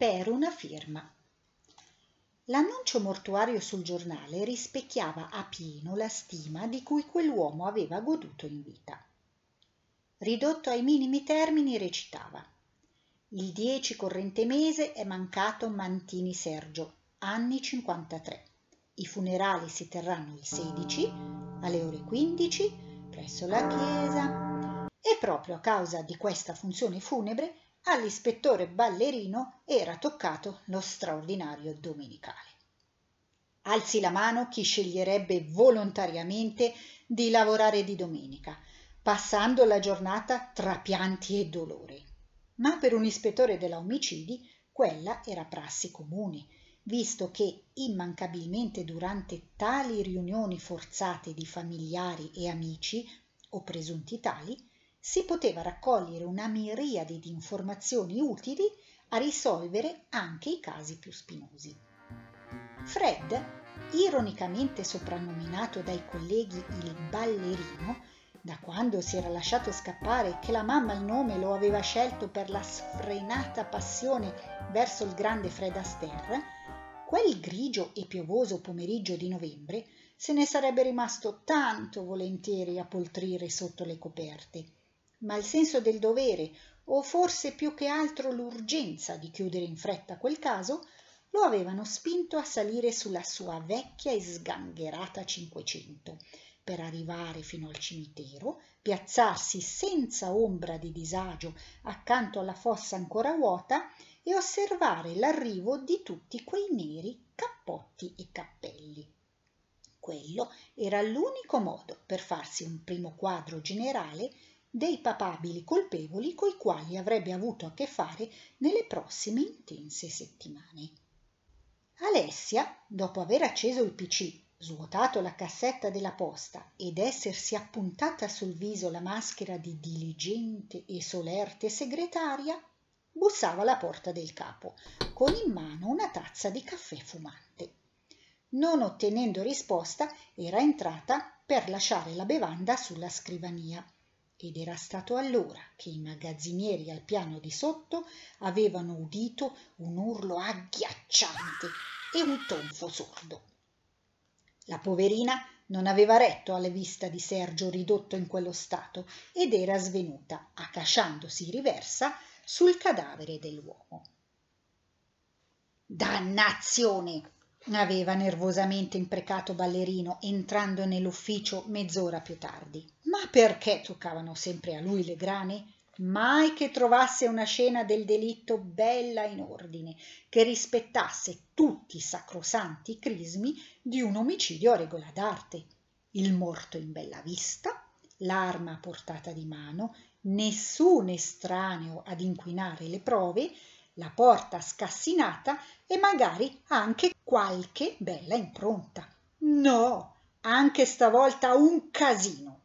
per una firma. L'annuncio mortuario sul giornale rispecchiava a pieno la stima di cui quell'uomo aveva goduto in vita. Ridotto ai minimi termini recitava il 10 corrente mese è mancato Mantini Sergio, anni 53. I funerali si terranno il 16 alle ore 15 presso la chiesa e proprio a causa di questa funzione funebre all'ispettore ballerino era toccato lo straordinario domenicale. Alzi la mano chi sceglierebbe volontariamente di lavorare di domenica, passando la giornata tra pianti e dolori ma per un ispettore della omicidi quella era prassi comune, visto che immancabilmente durante tali riunioni forzate di familiari e amici, o presunti tali, si poteva raccogliere una miriade di informazioni utili a risolvere anche i casi più spinosi. Fred, ironicamente soprannominato dai colleghi il ballerino, da quando si era lasciato scappare che la mamma il nome lo aveva scelto per la sfrenata passione verso il grande Fred Astaire, quel grigio e piovoso pomeriggio di novembre se ne sarebbe rimasto tanto volentieri a poltrire sotto le coperte. Ma il senso del dovere, o forse più che altro l'urgenza di chiudere in fretta quel caso, lo avevano spinto a salire sulla sua vecchia e sgangherata Cinquecento per arrivare fino al cimitero, piazzarsi senza ombra di disagio accanto alla fossa ancora vuota e osservare l'arrivo di tutti quei neri cappotti e cappelli. Quello era l'unico modo per farsi un primo quadro generale dei papabili colpevoli coi quali avrebbe avuto a che fare nelle prossime intense settimane. Alessia, dopo aver acceso il PC svuotato la cassetta della posta ed essersi appuntata sul viso la maschera di diligente e solerte segretaria, bussava alla porta del capo, con in mano una tazza di caffè fumante. Non ottenendo risposta, era entrata per lasciare la bevanda sulla scrivania ed era stato allora che i magazzinieri al piano di sotto avevano udito un urlo agghiacciante e un tonfo sordo. La poverina non aveva retto alla vista di Sergio ridotto in quello stato ed era svenuta, accasciandosi riversa sul cadavere dell'uomo. Dannazione! Aveva nervosamente imprecato Ballerino entrando nell'ufficio mezz'ora più tardi. Ma perché toccavano sempre a lui le grane? mai che trovasse una scena del delitto bella in ordine, che rispettasse tutti i sacrosanti crismi di un omicidio a regola d'arte. Il morto in bella vista, l'arma a portata di mano, nessun estraneo ad inquinare le prove, la porta scassinata e magari anche qualche bella impronta. No, anche stavolta un casino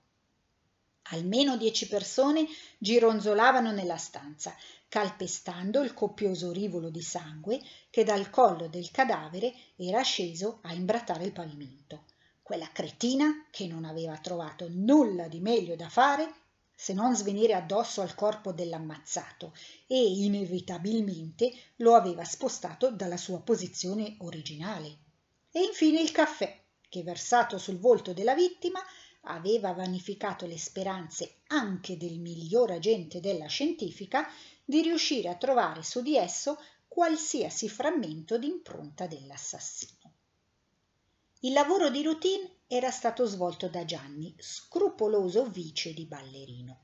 almeno dieci persone gironzolavano nella stanza calpestando il copioso rivolo di sangue che dal collo del cadavere era sceso a imbrattare il pavimento quella cretina che non aveva trovato nulla di meglio da fare se non svenire addosso al corpo dell'ammazzato e inevitabilmente lo aveva spostato dalla sua posizione originale e infine il caffè che versato sul volto della vittima aveva vanificato le speranze anche del miglior agente della scientifica di riuscire a trovare su di esso qualsiasi frammento d'impronta dell'assassino. Il lavoro di routine era stato svolto da Gianni, scrupoloso vice di ballerino.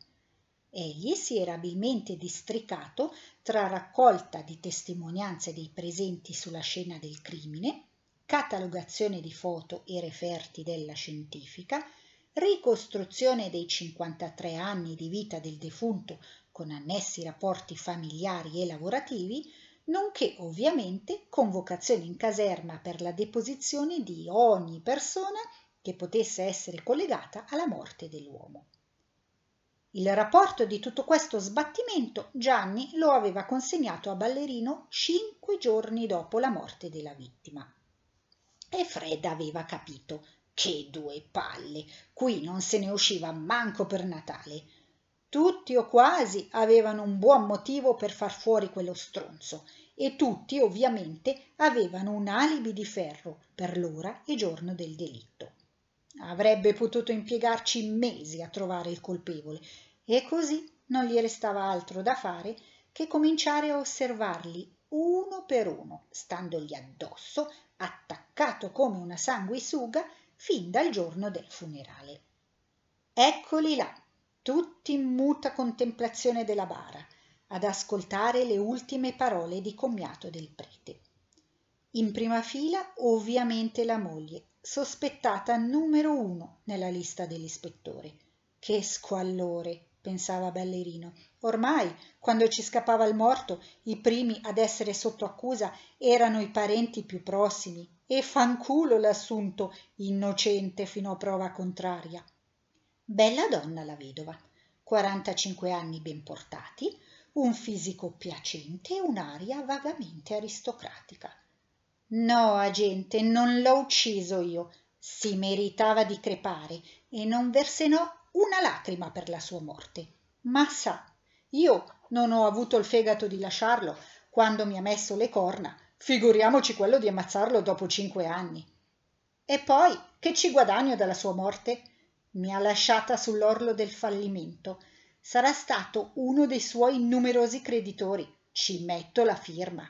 Egli si era abilmente districato tra raccolta di testimonianze dei presenti sulla scena del crimine, catalogazione di foto e referti della scientifica, ricostruzione dei 53 anni di vita del defunto con annessi rapporti familiari e lavorativi, nonché ovviamente convocazione in caserma per la deposizione di ogni persona che potesse essere collegata alla morte dell'uomo. Il rapporto di tutto questo sbattimento Gianni lo aveva consegnato a Ballerino cinque giorni dopo la morte della vittima. E Fred aveva capito che due palle! Qui non se ne usciva manco per Natale. Tutti o quasi avevano un buon motivo per far fuori quello stronzo e tutti ovviamente avevano un alibi di ferro per l'ora e giorno del delitto. Avrebbe potuto impiegarci mesi a trovare il colpevole e così non gli restava altro da fare che cominciare a osservarli uno per uno, standogli addosso, attaccato come una sanguisuga fin dal giorno del funerale. Eccoli là, tutti in muta contemplazione della bara, ad ascoltare le ultime parole di commiato del prete. In prima fila ovviamente la moglie, sospettata numero uno nella lista dell'ispettore. Che squallore, pensava Ballerino. Ormai, quando ci scappava il morto, i primi ad essere sotto accusa erano i parenti più prossimi e fanculo l'assunto innocente fino a prova contraria. Bella donna la vedova, 45 anni ben portati, un fisico piacente e un'aria vagamente aristocratica. No, agente, non l'ho ucciso io. Si meritava di crepare e non versenò una lacrima per la sua morte. Ma sa, io non ho avuto il fegato di lasciarlo quando mi ha messo le corna, figuriamoci quello di ammazzarlo dopo cinque anni. E poi che ci guadagno dalla sua morte? Mi ha lasciata sull'orlo del fallimento sarà stato uno dei suoi numerosi creditori. Ci metto la firma.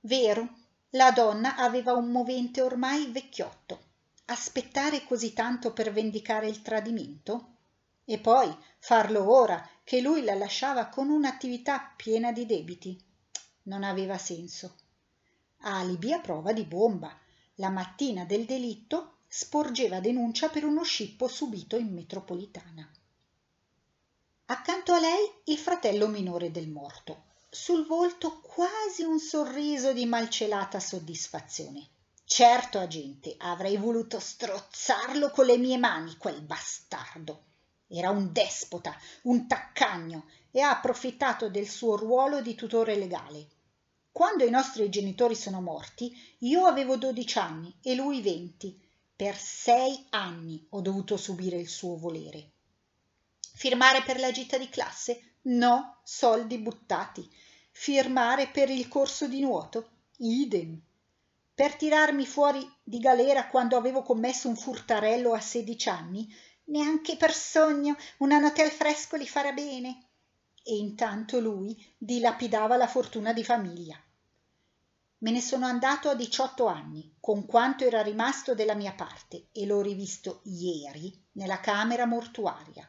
Vero, la donna aveva un movente ormai vecchiotto. Aspettare così tanto per vendicare il tradimento? E poi farlo ora che lui la lasciava con un'attività piena di debiti? Non aveva senso. Alibi a prova di bomba. La mattina del delitto sporgeva denuncia per uno scippo subito in metropolitana. Accanto a lei il fratello minore del morto, sul volto quasi un sorriso di malcelata soddisfazione. Certo, agente, avrei voluto strozzarlo con le mie mani, quel bastardo. Era un despota, un taccagno e ha approfittato del suo ruolo di tutore legale. Quando i nostri genitori sono morti, io avevo dodici anni e lui venti. Per sei anni ho dovuto subire il suo volere. Firmare per la gita di classe? No, soldi buttati. Firmare per il corso di nuoto? Idem. Per tirarmi fuori di galera quando avevo commesso un furtarello a sedici anni? Neanche per sogno una notte al fresco li farà bene. E intanto lui dilapidava la fortuna di famiglia. Me ne sono andato a diciotto anni, con quanto era rimasto della mia parte, e l'ho rivisto ieri nella camera mortuaria.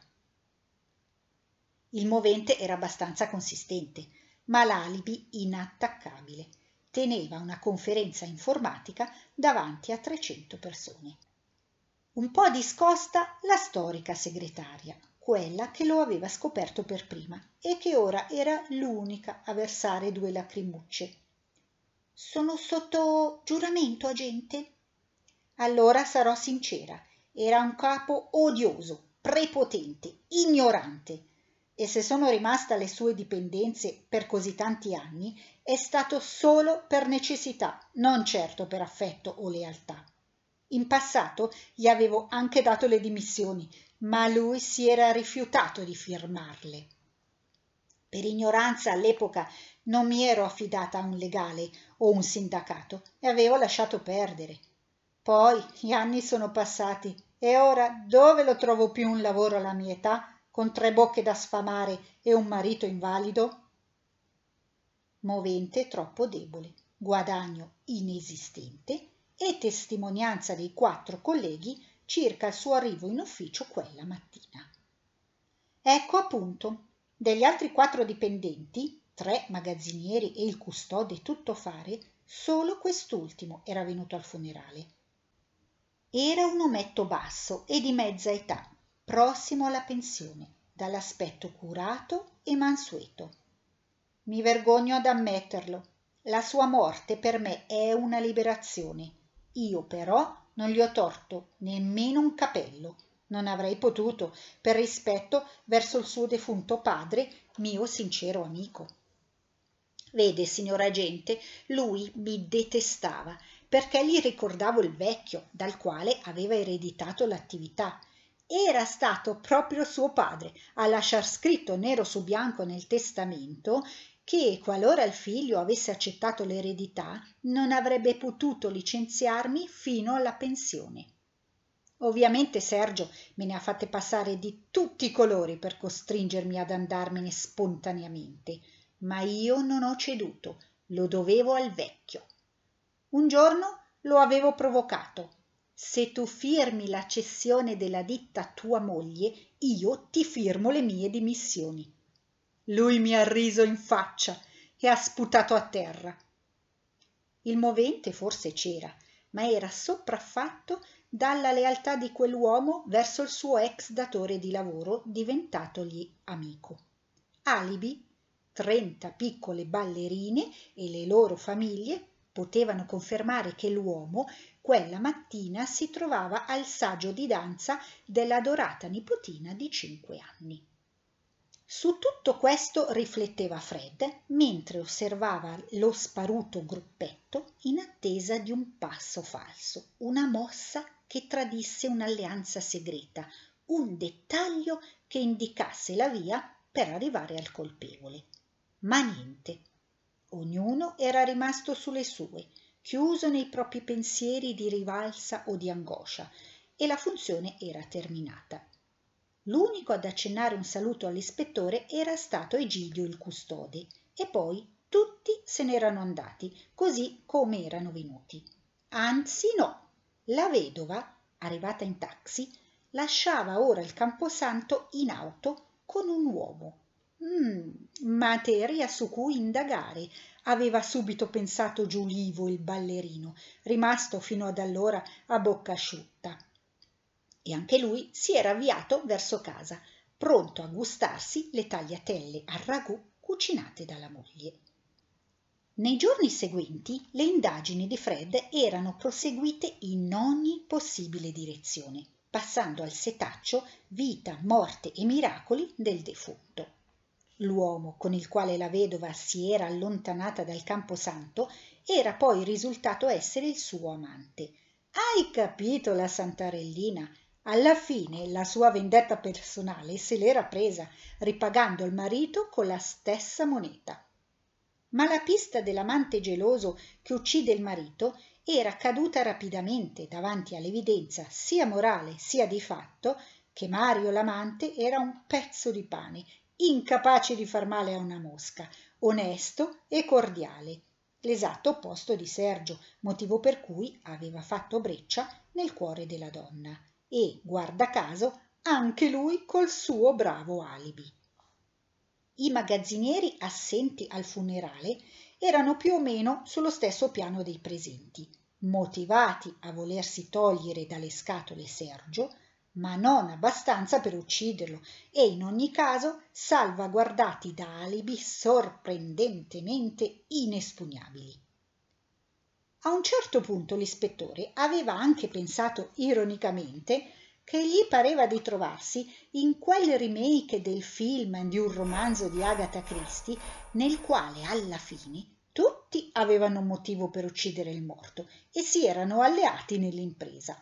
Il movente era abbastanza consistente, ma l'alibi inattaccabile. Teneva una conferenza informatica davanti a 300 persone. Un po' discosta la storica segretaria, quella che lo aveva scoperto per prima e che ora era l'unica a versare due lacrimucce. Sono sotto giuramento, agente? Allora sarò sincera, era un capo odioso, prepotente, ignorante e se sono rimasta alle sue dipendenze per così tanti anni è stato solo per necessità, non certo per affetto o lealtà. In passato gli avevo anche dato le dimissioni, ma lui si era rifiutato di firmarle. Per ignoranza all'epoca non mi ero affidata a un legale o un sindacato e avevo lasciato perdere. Poi gli anni sono passati e ora dove lo trovo più un lavoro alla mia età con tre bocche da sfamare e un marito invalido? Movente troppo debole, guadagno inesistente e testimonianza dei quattro colleghi circa il suo arrivo in ufficio quella mattina. Ecco appunto, degli altri quattro dipendenti, tre magazzinieri e il custode tuttofare, solo quest'ultimo era venuto al funerale. Era un ometto basso e di mezza età, prossimo alla pensione, dall'aspetto curato e mansueto. Mi vergogno ad ammetterlo. La sua morte per me è una liberazione. Io però non gli ho torto nemmeno un capello. Non avrei potuto, per rispetto verso il suo defunto padre, mio sincero amico. Vede, signor agente, lui mi detestava perché gli ricordavo il vecchio dal quale aveva ereditato l'attività era stato proprio suo padre a lasciar scritto nero su bianco nel testamento che qualora il figlio avesse accettato l'eredità non avrebbe potuto licenziarmi fino alla pensione. Ovviamente Sergio me ne ha fatte passare di tutti i colori per costringermi ad andarmene spontaneamente, ma io non ho ceduto, lo dovevo al vecchio. Un giorno lo avevo provocato. Se tu firmi la cessione della ditta a tua moglie, io ti firmo le mie dimissioni. Lui mi ha riso in faccia e ha sputato a terra. Il movente forse c'era, ma era sopraffatto dalla lealtà di quell'uomo verso il suo ex datore di lavoro diventatogli amico. Alibi, trenta piccole ballerine e le loro famiglie potevano confermare che l'uomo quella mattina si trovava al saggio di danza della dorata nipotina di cinque anni. Su tutto questo rifletteva Fred mentre osservava lo sparuto gruppetto in attesa di un passo falso, una mossa che tradisse un'alleanza segreta, un dettaglio che indicasse la via per arrivare al colpevole. Ma niente. Ognuno era rimasto sulle sue, chiuso nei propri pensieri di rivalsa o di angoscia, e la funzione era terminata. L'unico ad accennare un saluto all'ispettore era stato Egidio il custode, e poi tutti se n'erano andati, così come erano venuti. Anzi no, la vedova, arrivata in taxi, lasciava ora il camposanto in auto con un uomo. Mm, materia su cui indagare, aveva subito pensato Giulivo il ballerino, rimasto fino ad allora a bocca asciutta e anche lui si era avviato verso casa, pronto a gustarsi le tagliatelle a ragù cucinate dalla moglie. Nei giorni seguenti le indagini di Fred erano proseguite in ogni possibile direzione, passando al setaccio vita, morte e miracoli del defunto. L'uomo con il quale la vedova si era allontanata dal camposanto era poi risultato essere il suo amante. Hai capito la santarellina? Alla fine la sua vendetta personale se l'era presa, ripagando il marito con la stessa moneta. Ma la pista dell'amante geloso che uccide il marito era caduta rapidamente davanti all'evidenza sia morale sia di fatto che Mario l'amante era un pezzo di pane, incapace di far male a una mosca, onesto e cordiale, l'esatto opposto di Sergio, motivo per cui aveva fatto breccia nel cuore della donna. E, guarda caso, anche lui col suo bravo alibi. I magazzinieri assenti al funerale erano più o meno sullo stesso piano dei presenti, motivati a volersi togliere dalle scatole Sergio, ma non abbastanza per ucciderlo e in ogni caso salvaguardati da alibi sorprendentemente inespugnabili. A un certo punto l'ispettore aveva anche pensato ironicamente che gli pareva di trovarsi in quel remake del film di un romanzo di Agatha Christie nel quale alla fine tutti avevano motivo per uccidere il morto e si erano alleati nell'impresa.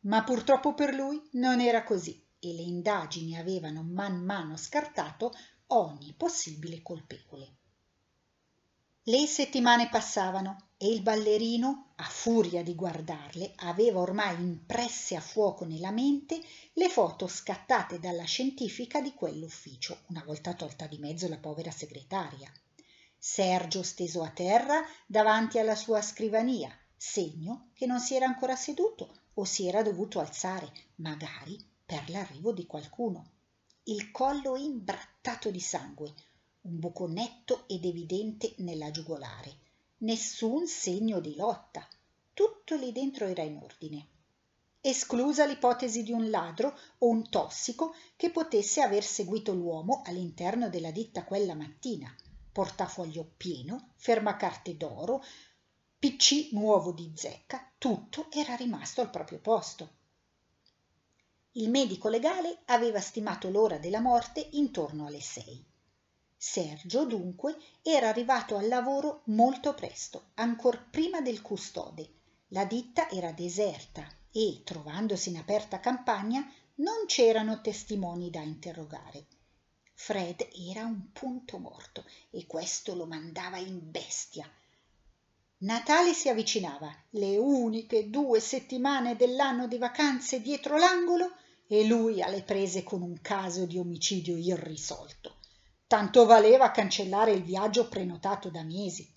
Ma purtroppo per lui non era così e le indagini avevano man mano scartato ogni possibile colpevole. Le settimane passavano e il ballerino, a furia di guardarle, aveva ormai impresse a fuoco nella mente le foto scattate dalla scientifica di quell'ufficio, una volta tolta di mezzo la povera segretaria. Sergio steso a terra davanti alla sua scrivania, segno che non si era ancora seduto o si era dovuto alzare, magari per l'arrivo di qualcuno. Il collo imbrattato di sangue, un buco netto ed evidente nella giugolare. Nessun segno di lotta. Tutto lì dentro era in ordine. Esclusa l'ipotesi di un ladro o un tossico che potesse aver seguito l'uomo all'interno della ditta quella mattina. Portafoglio pieno, fermacarte d'oro, PC nuovo di zecca, tutto era rimasto al proprio posto. Il medico legale aveva stimato l'ora della morte intorno alle sei. Sergio, dunque, era arrivato al lavoro molto presto, ancor prima del custode. La ditta era deserta e, trovandosi in aperta campagna, non c'erano testimoni da interrogare. Fred era un punto morto e questo lo mandava in bestia. Natale si avvicinava, le uniche due settimane dell'anno di vacanze dietro l'angolo e lui alle prese con un caso di omicidio irrisolto. Tanto valeva cancellare il viaggio prenotato da mesi.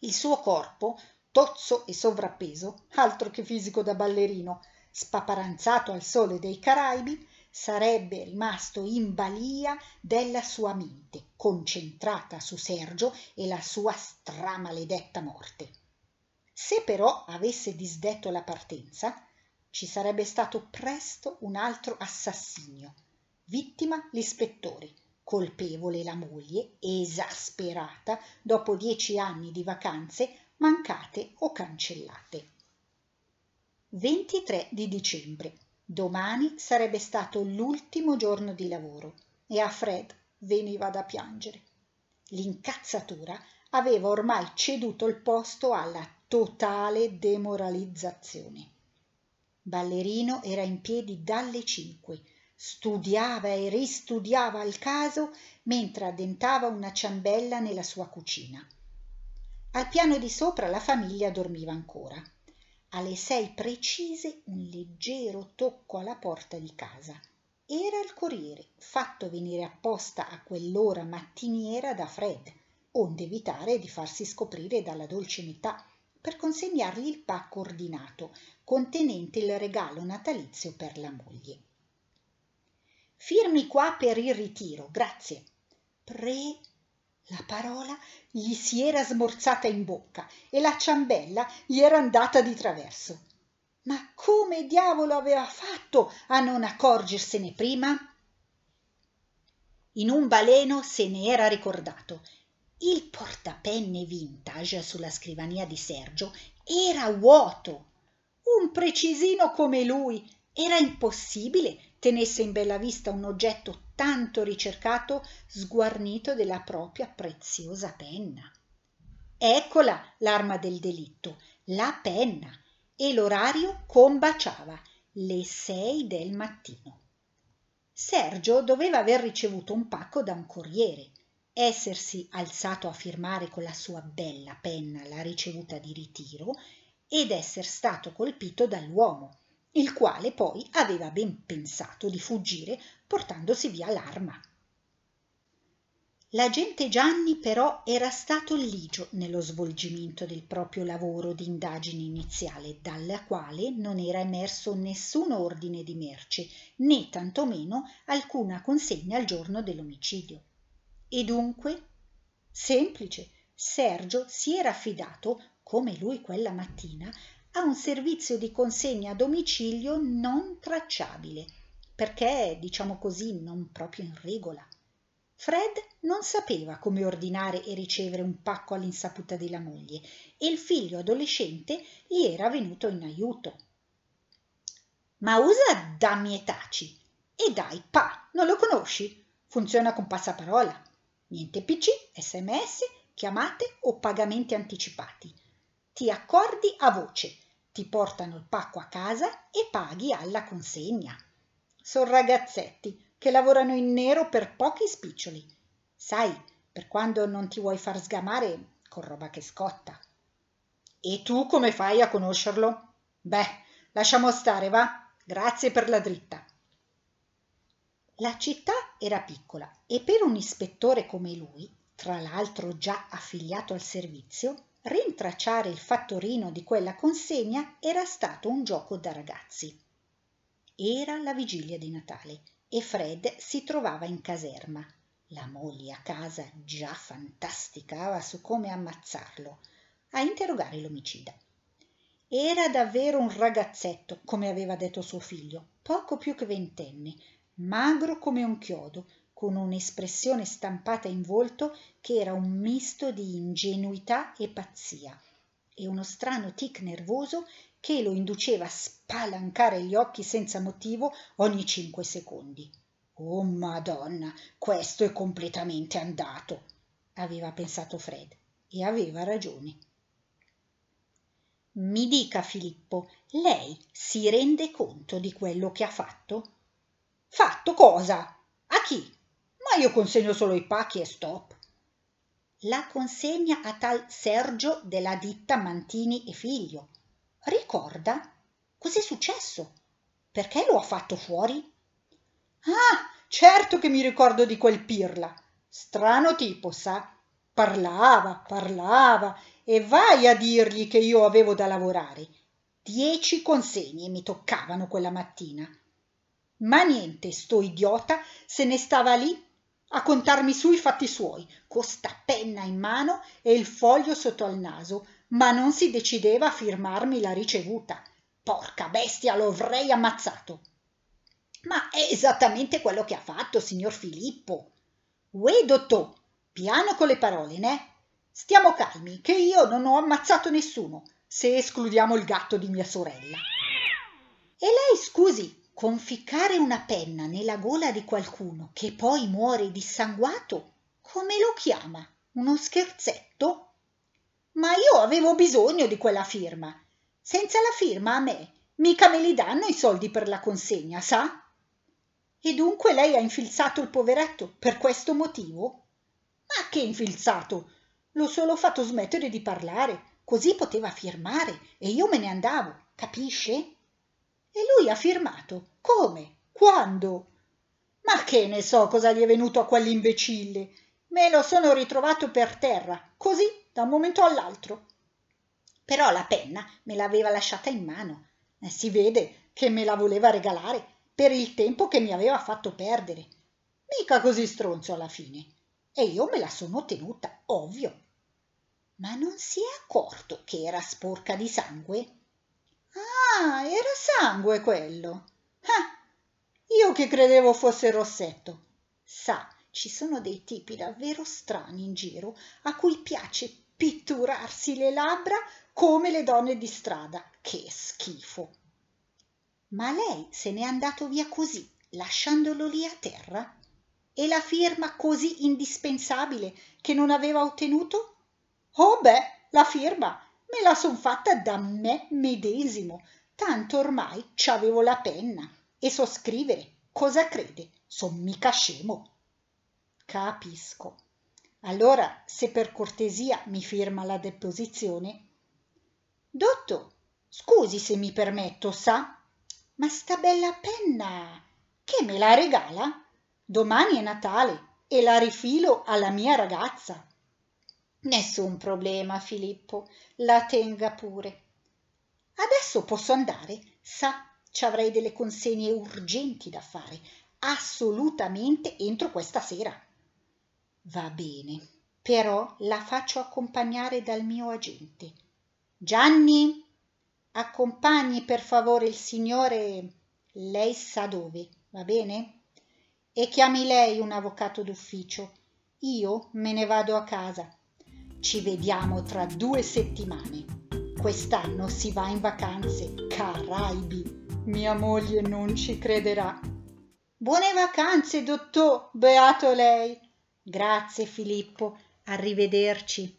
Il suo corpo, tozzo e sovrappeso, altro che fisico da ballerino, spaparanzato al sole dei Caraibi, sarebbe rimasto in balia della sua mente, concentrata su Sergio e la sua stramaledetta morte. Se però avesse disdetto la partenza, ci sarebbe stato presto un altro assassinio, vittima l'ispettore, colpevole la moglie, esasperata dopo dieci anni di vacanze mancate o cancellate. 23 di dicembre Domani sarebbe stato l'ultimo giorno di lavoro e a Fred veniva da piangere. L'incazzatura aveva ormai ceduto il posto alla totale demoralizzazione. Ballerino era in piedi dalle cinque, studiava e ristudiava il caso mentre addentava una ciambella nella sua cucina. Al piano di sopra la famiglia dormiva ancora alle sei precise un leggero tocco alla porta di casa. Era il corriere, fatto venire apposta a quell'ora mattiniera da Fred, onde evitare di farsi scoprire dalla dolce metà, per consegnargli il pacco ordinato, contenente il regalo natalizio per la moglie. Firmi qua per il ritiro, grazie. Pre la parola gli si era smorzata in bocca e la ciambella gli era andata di traverso. Ma come diavolo aveva fatto a non accorgersene prima? In un baleno se ne era ricordato. Il portapenne vintage sulla scrivania di Sergio era vuoto. Un precisino come lui era impossibile tenesse in bella vista un oggetto tanto ricercato sguarnito della propria preziosa penna. Eccola l'arma del delitto, la penna, e l'orario combaciava, le sei del mattino. Sergio doveva aver ricevuto un pacco da un corriere, essersi alzato a firmare con la sua bella penna la ricevuta di ritiro ed esser stato colpito dall'uomo, il quale poi aveva ben pensato di fuggire portandosi via l'arma. L'agente Gianni però era stato ligio nello svolgimento del proprio lavoro di indagine iniziale, dalla quale non era emerso nessun ordine di merce, né tantomeno alcuna consegna al giorno dell'omicidio. E dunque? Semplice, Sergio si era affidato, come lui quella mattina, a un servizio di consegna a domicilio non tracciabile, perché, diciamo così, non proprio in regola. Fred non sapeva come ordinare e ricevere un pacco all'insaputa della moglie e il figlio adolescente gli era venuto in aiuto. Ma usa dammi e taci. E dai, pa, non lo conosci? Funziona con passaparola. Niente PC, sms, chiamate o pagamenti anticipati. Ti accordi a voce, ti portano il pacco a casa e paghi alla consegna son ragazzetti che lavorano in nero per pochi spiccioli. Sai, per quando non ti vuoi far sgamare con roba che scotta. E tu come fai a conoscerlo? Beh, lasciamo stare, va? Grazie per la dritta. La città era piccola e per un ispettore come lui, tra l'altro già affiliato al servizio, rintracciare il fattorino di quella consegna era stato un gioco da ragazzi. Era la vigilia di Natale e Fred si trovava in caserma. La moglie a casa già fantasticava su come ammazzarlo, a interrogare l'omicida. Era davvero un ragazzetto, come aveva detto suo figlio, poco più che ventenne, magro come un chiodo, con un'espressione stampata in volto che era un misto di ingenuità e pazzia, e uno strano tic nervoso che lo induceva a spalancare gli occhi senza motivo ogni cinque secondi. Oh Madonna, questo è completamente andato, aveva pensato Fred, e aveva ragione. Mi dica, Filippo, lei si rende conto di quello che ha fatto? Fatto cosa? A chi? Ma io consegno solo i pacchi e stop. La consegna a tal Sergio della ditta Mantini e figlio. Ricorda? Cos'è successo? Perché lo ha fatto fuori? Ah, certo che mi ricordo di quel pirla. Strano tipo, sa? Parlava, parlava e vai a dirgli che io avevo da lavorare. Dieci consegne mi toccavano quella mattina. Ma niente, sto idiota se ne stava lì a contarmi su i fatti suoi, con sta penna in mano e il foglio sotto al naso, ma non si decideva a firmarmi la ricevuta. Porca bestia, lo avrei ammazzato. Ma è esattamente quello che ha fatto, signor Filippo. Uè, dottor, piano con le parole, né? Stiamo calmi, che io non ho ammazzato nessuno, se escludiamo il gatto di mia sorella. E lei, scusi, conficcare una penna nella gola di qualcuno che poi muore dissanguato, come lo chiama? Uno scherzetto? Ma io avevo bisogno di quella firma. Senza la firma a me mica me li danno i soldi per la consegna, sa? E dunque lei ha infilzato il poveretto per questo motivo? Ma che infilzato? L'ho solo fatto smettere di parlare, così poteva firmare e io me ne andavo, capisce? E lui ha firmato. Come? Quando? Ma che ne so cosa gli è venuto a quell'imbecille. Me lo sono ritrovato per terra, così, da un momento all'altro. Però la penna me l'aveva lasciata in mano. E si vede che me la voleva regalare per il tempo che mi aveva fatto perdere. Mica così stronzo alla fine. E io me la sono tenuta, ovvio. Ma non si è accorto che era sporca di sangue? Ah, era sangue quello. Ah, io che credevo fosse rossetto. Sa, ci sono dei tipi davvero strani in giro a cui piace pitturarsi le labbra come le donne di strada. Che schifo. Ma lei se n'è andato via così, lasciandolo lì a terra? E la firma così indispensabile che non aveva ottenuto? Oh beh, la firma me la son fatta da me medesimo, tanto ormai ci avevo la penna e so scrivere. Cosa crede? Son mica scemo. Capisco. Allora, se per cortesia mi firma la deposizione. Dotto, scusi se mi permetto, sa? Ma sta bella penna, che me la regala? Domani è Natale e la rifilo alla mia ragazza. Nessun problema, Filippo, la tenga pure. Adesso posso andare? Sa, ci avrei delle consegne urgenti da fare, assolutamente entro questa sera. Va bene, però la faccio accompagnare dal mio agente. Gianni, accompagni per favore il signore, lei sa dove, va bene? E chiami lei un avvocato d'ufficio. Io me ne vado a casa ci vediamo tra due settimane. Quest'anno si va in vacanze, Caraibi. Mia moglie non ci crederà. Buone vacanze, dottor, beato lei. Grazie Filippo, arrivederci.